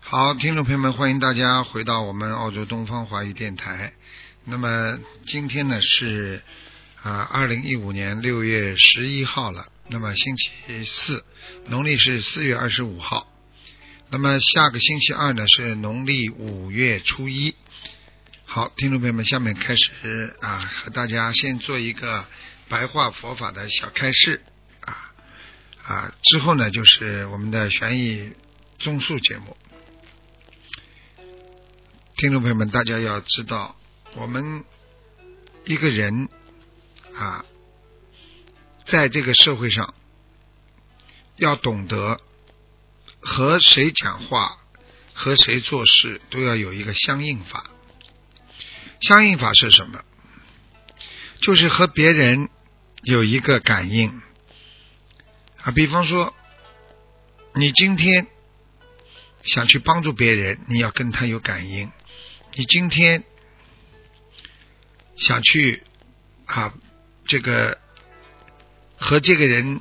好，听众朋友们，欢迎大家回到我们澳洲东方华语电台。那么今天呢是啊二零一五年六月十一号了，那么星期四，农历是四月二十五号。那么下个星期二呢是农历五月初一。好，听众朋友们，下面开始啊和大家先做一个白话佛法的小开示啊，之后呢就是我们的悬疑综述节目。听众朋友们，大家要知道，我们一个人啊，在这个社会上要懂得。和谁讲话，和谁做事，都要有一个相应法。相应法是什么？就是和别人有一个感应啊。比方说，你今天想去帮助别人，你要跟他有感应；你今天想去啊，这个和这个人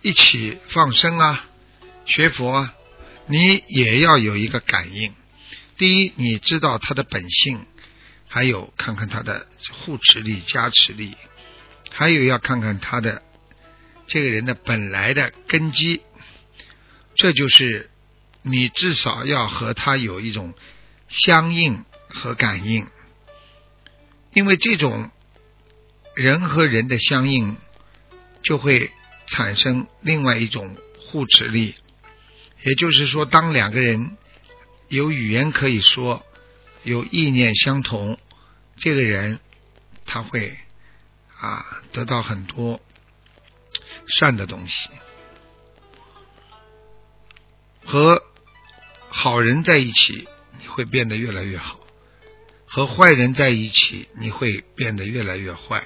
一起放生啊。学佛啊，你也要有一个感应。第一，你知道他的本性，还有看看他的护持力、加持力，还有要看看他的这个人的本来的根基。这就是你至少要和他有一种相应和感应，因为这种人和人的相应，就会产生另外一种互持力。也就是说，当两个人有语言可以说，有意念相同，这个人他会啊得到很多善的东西。和好人在一起，你会变得越来越好；和坏人在一起，你会变得越来越坏。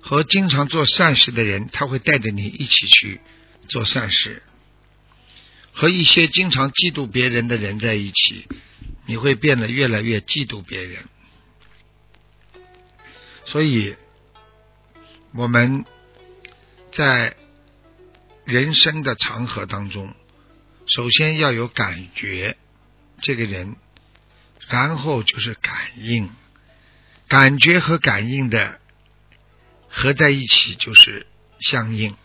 和经常做善事的人，他会带着你一起去做善事。和一些经常嫉妒别人的人在一起，你会变得越来越嫉妒别人。所以，我们在人生的长河当中，首先要有感觉，这个人，然后就是感应，感觉和感应的合在一起就是相应。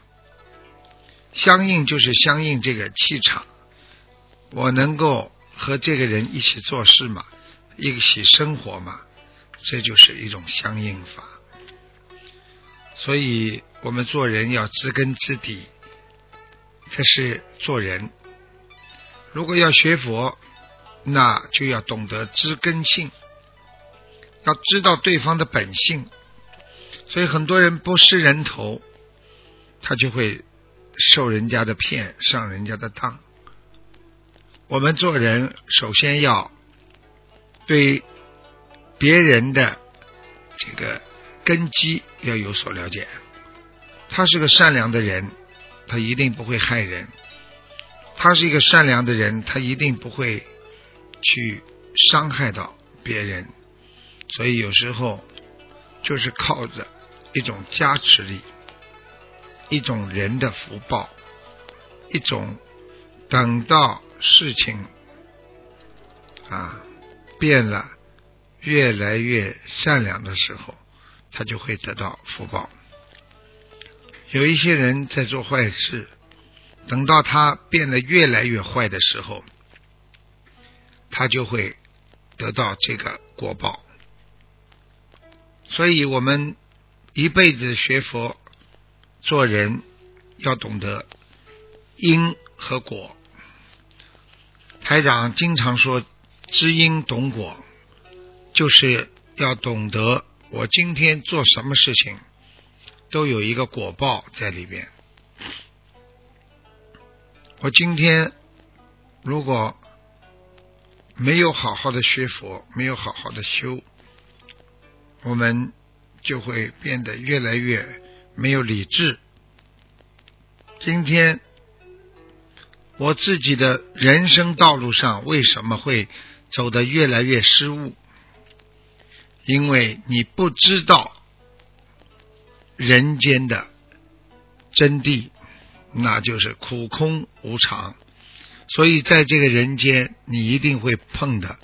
相应就是相应这个气场，我能够和这个人一起做事嘛，一起生活嘛，这就是一种相应法。所以我们做人要知根知底，这是做人。如果要学佛，那就要懂得知根性，要知道对方的本性。所以很多人不识人头，他就会。受人家的骗，上人家的当。我们做人首先要对别人的这个根基要有所了解。他是个善良的人，他一定不会害人；他是一个善良的人，他一定不会去伤害到别人。所以有时候就是靠着一种加持力。一种人的福报，一种等到事情啊变了，越来越善良的时候，他就会得到福报。有一些人在做坏事，等到他变得越来越坏的时候，他就会得到这个果报。所以我们一辈子学佛。做人要懂得因和果。台长经常说知因懂果，就是要懂得我今天做什么事情，都有一个果报在里边。我今天如果没有好好的学佛，没有好好的修，我们就会变得越来越没有理智。今天我自己的人生道路上为什么会走得越来越失误？因为你不知道人间的真谛。那就是苦空无常，所以在这个人间，你一定会碰的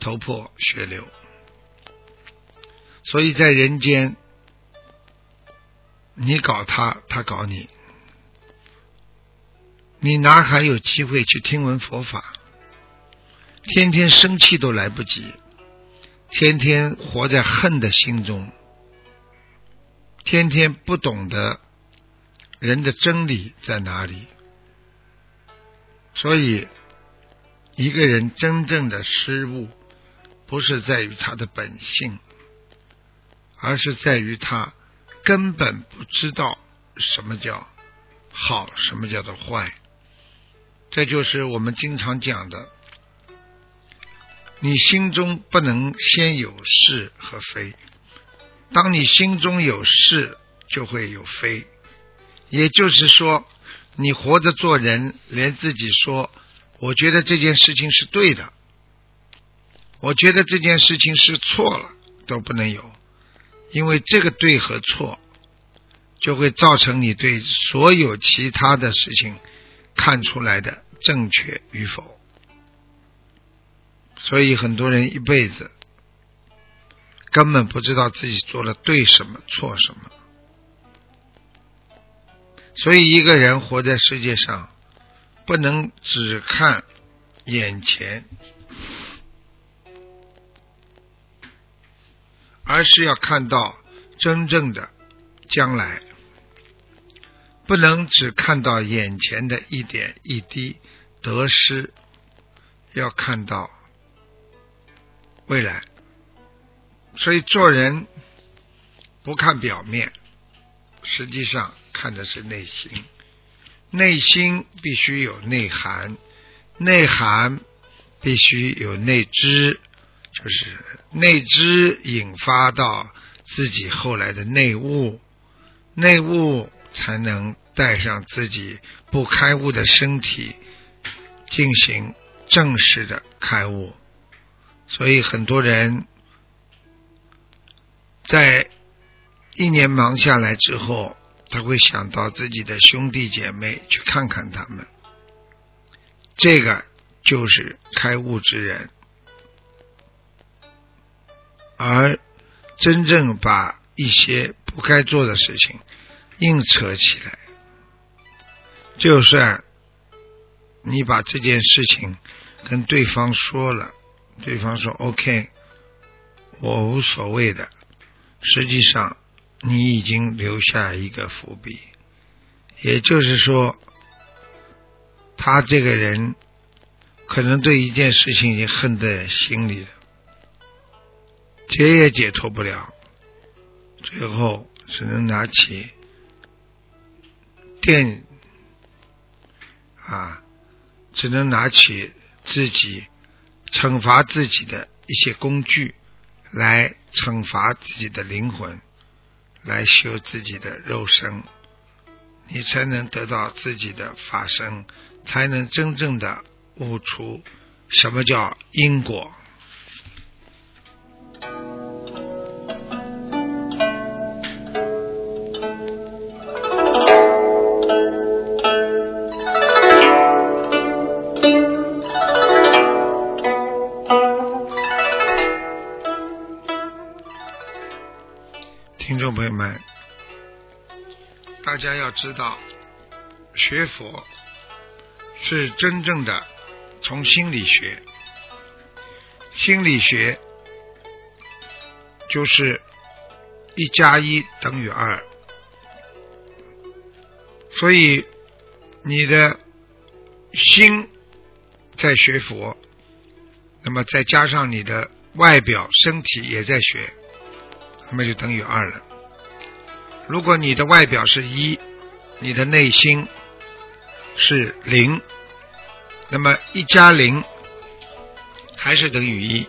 头破血流。所以在人间，你搞他，他搞你，你哪还有机会去听闻佛法？天天生气都来不及，天天活在恨的心中，天天不懂得。人的真理在哪里？所以，一个人真正的失误，不是在于他的本性，而是在于他根本不知道什么叫好，什么叫做坏。这就是我们经常讲的：你心中不能先有是和非，当你心中有是，就会有非。也就是说，你活着做人，连自己说，我觉得这件事情是对的，我觉得这件事情是错了，都不能有，因为这个对和错，就会造成你对所有其他的事情看出来的正确与否。所以很多人一辈子根本不知道自己做了对什么，错什么。所以，一个人活在世界上，不能只看眼前，而是要看到真正的将来。不能只看到眼前的一点一滴得失，要看到未来。所以，做人不看表面，实际上。看的是内心，内心必须有内涵，内涵必须有内知，就是内知引发到自己后来的内悟，内悟才能带上自己不开悟的身体进行正式的开悟。所以很多人在一年忙下来之后。他会想到自己的兄弟姐妹，去看看他们。这个就是开悟之人，而真正把一些不该做的事情硬扯起来，就算你把这件事情跟对方说了，对方说 “OK”，我无所谓的，实际上。你已经留下一个伏笔，也就是说，他这个人可能对一件事情已经恨在心里了，解也解脱不了，最后只能拿起电啊，只能拿起自己惩罚自己的一些工具来惩罚自己的灵魂。来修自己的肉身，你才能得到自己的法身，才能真正的悟出什么叫因果。大家要知道，学佛是真正的从心理学。心理学就是一加一等于二，所以你的心在学佛，那么再加上你的外表身体也在学，那么就等于二了。如果你的外表是一，你的内心是零，那么一加零还是等于一。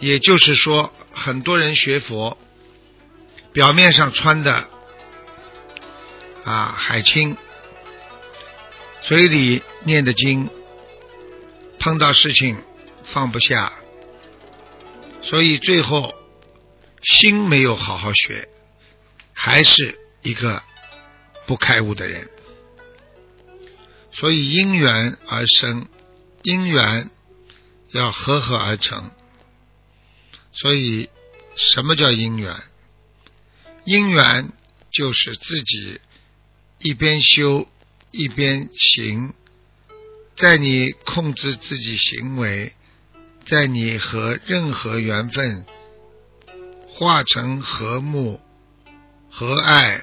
也就是说，很多人学佛，表面上穿的啊海青，嘴里念的经，碰到事情放不下，所以最后心没有好好学，还是一个不开悟的人。所以因缘而生，因缘要合合而成。所以，什么叫因缘？因缘就是自己一边修一边行，在你控制自己行为，在你和任何缘分化成和睦、和爱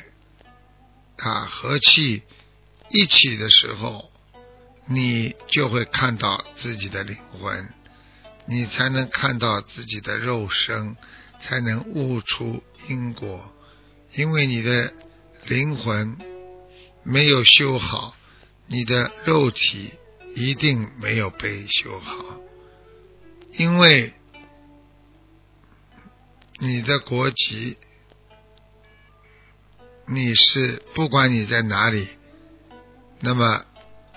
啊和气一起的时候，你就会看到自己的灵魂。你才能看到自己的肉身，才能悟出因果。因为你的灵魂没有修好，你的肉体一定没有被修好。因为你的国籍，你是不管你在哪里，那么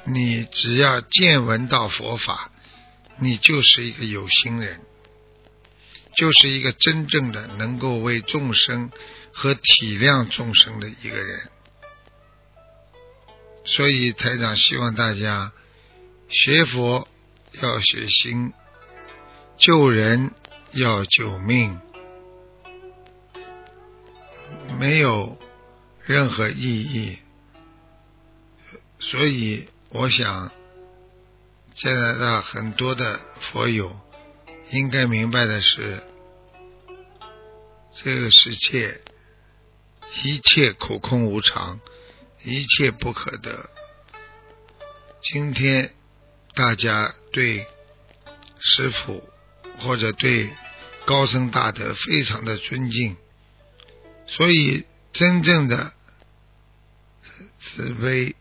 你只要见闻到佛法。你就是一个有心人，就是一个真正的能够为众生和体谅众生的一个人。所以台长希望大家学佛要学心，救人要救命，没有任何意义。所以我想。现在的很多的佛友应该明白的是，这个世界一切苦空无常，一切不可得。今天大家对师傅或者对高僧大德非常的尊敬，所以真正的慈悲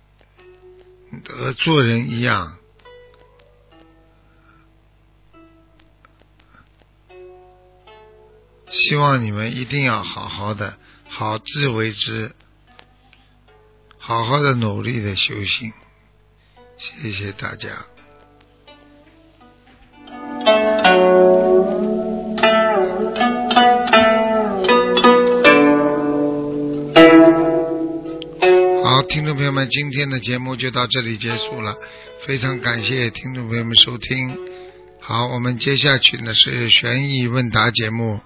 和做人一样。希望你们一定要好好的，好自为之，好好的努力的修行。谢谢大家。听众朋友们，今天的节目就到这里结束了，非常感谢听众朋友们收听。好，我们接下去呢是悬疑问答节目。